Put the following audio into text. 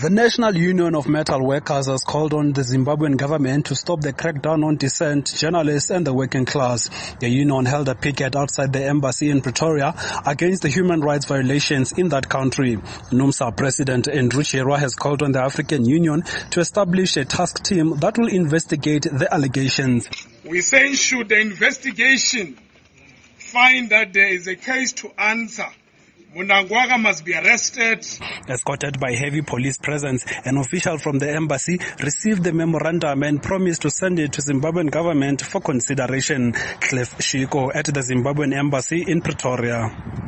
The National Union of Metal Workers has called on the Zimbabwean government to stop the crackdown on dissent, journalists and the working class. The union held a picket outside the embassy in Pretoria against the human rights violations in that country. NUMSA President Andrew Chirwa has called on the African Union to establish a task team that will investigate the allegations. We say should the investigation find that there is a case to answer Mnangagwa must be arrested. Escorted by heavy police presence, an official from the embassy received the memorandum and promised to send it to Zimbabwean government for consideration. Cliff Shiko at the Zimbabwean embassy in Pretoria.